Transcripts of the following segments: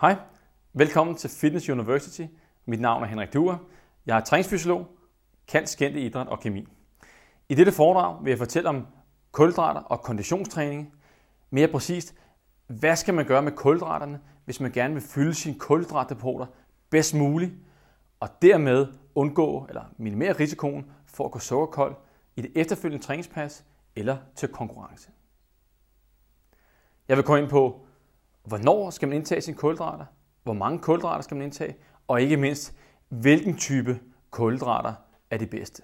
Hej, velkommen til Fitness University. Mit navn er Henrik Duer. Jeg er træningsfysiolog, kan skændte idræt og kemi. I dette foredrag vil jeg fortælle om kulhydrater og konditionstræning. Mere præcist, hvad skal man gøre med kulhydraterne, hvis man gerne vil fylde sine kulhydratdepoter bedst muligt, og dermed undgå eller minimere risikoen for at gå sukkerkold i det efterfølgende træningspas eller til konkurrence. Jeg vil komme ind på, hvornår skal man indtage sine kulhydrater, hvor mange kulhydrater skal man indtage, og ikke mindst, hvilken type kulhydrater er det bedste.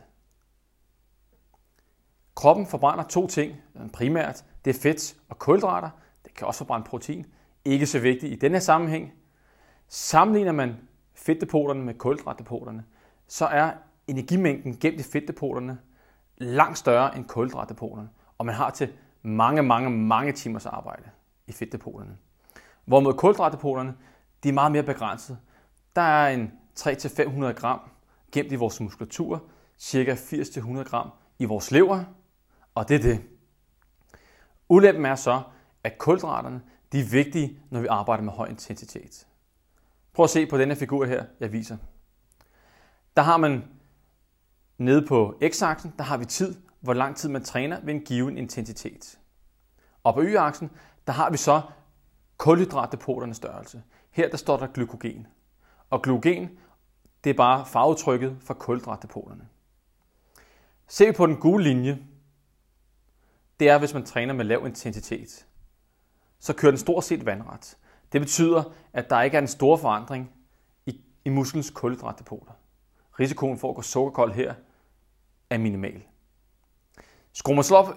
Kroppen forbrænder to ting, primært det er fedt og kulhydrater, det kan også forbrænde protein, ikke så vigtigt i denne sammenhæng. Sammenligner man fedtdepoterne med kulhydratdepoterne, så er energimængden gemt i fedtdepoterne langt større end kulhydratdepoterne, og man har til mange, mange, mange timers arbejde i fedtdepoterne. Hvorimod kulhydratdepoterne, de er meget mere begrænset. Der er en 300-500 gram gemt i vores muskulatur, ca. 80-100 gram i vores lever, og det er det. Ulempen er så, at kulhydraterne de er vigtige, når vi arbejder med høj intensitet. Prøv at se på denne figur her, jeg viser. Der har man nede på x-aksen, der har vi tid, hvor lang tid man træner ved en given intensitet. Og på y-aksen, der har vi så kulhydratdepoternes størrelse. Her der står der glykogen. Og glykogen, det er bare farvetrykket for kulhydratdepoterne. Se på den gule linje, det er, hvis man træner med lav intensitet. Så kører den stort set vandret. Det betyder, at der ikke er en stor forandring i, i musklens kulhydratdepoter. Risikoen for at gå sukkerkold her er minimal. Skruer man så op